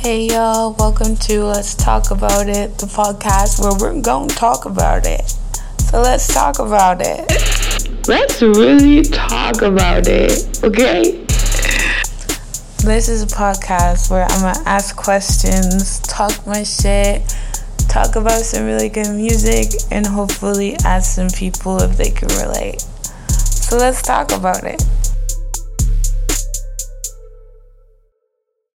Hey y'all, welcome to Let's Talk About It, the podcast where we're going to talk about it. So let's talk about it. Let's really talk about it, okay? This is a podcast where I'm going to ask questions, talk my shit, talk about some really good music, and hopefully ask some people if they can relate. So let's talk about it.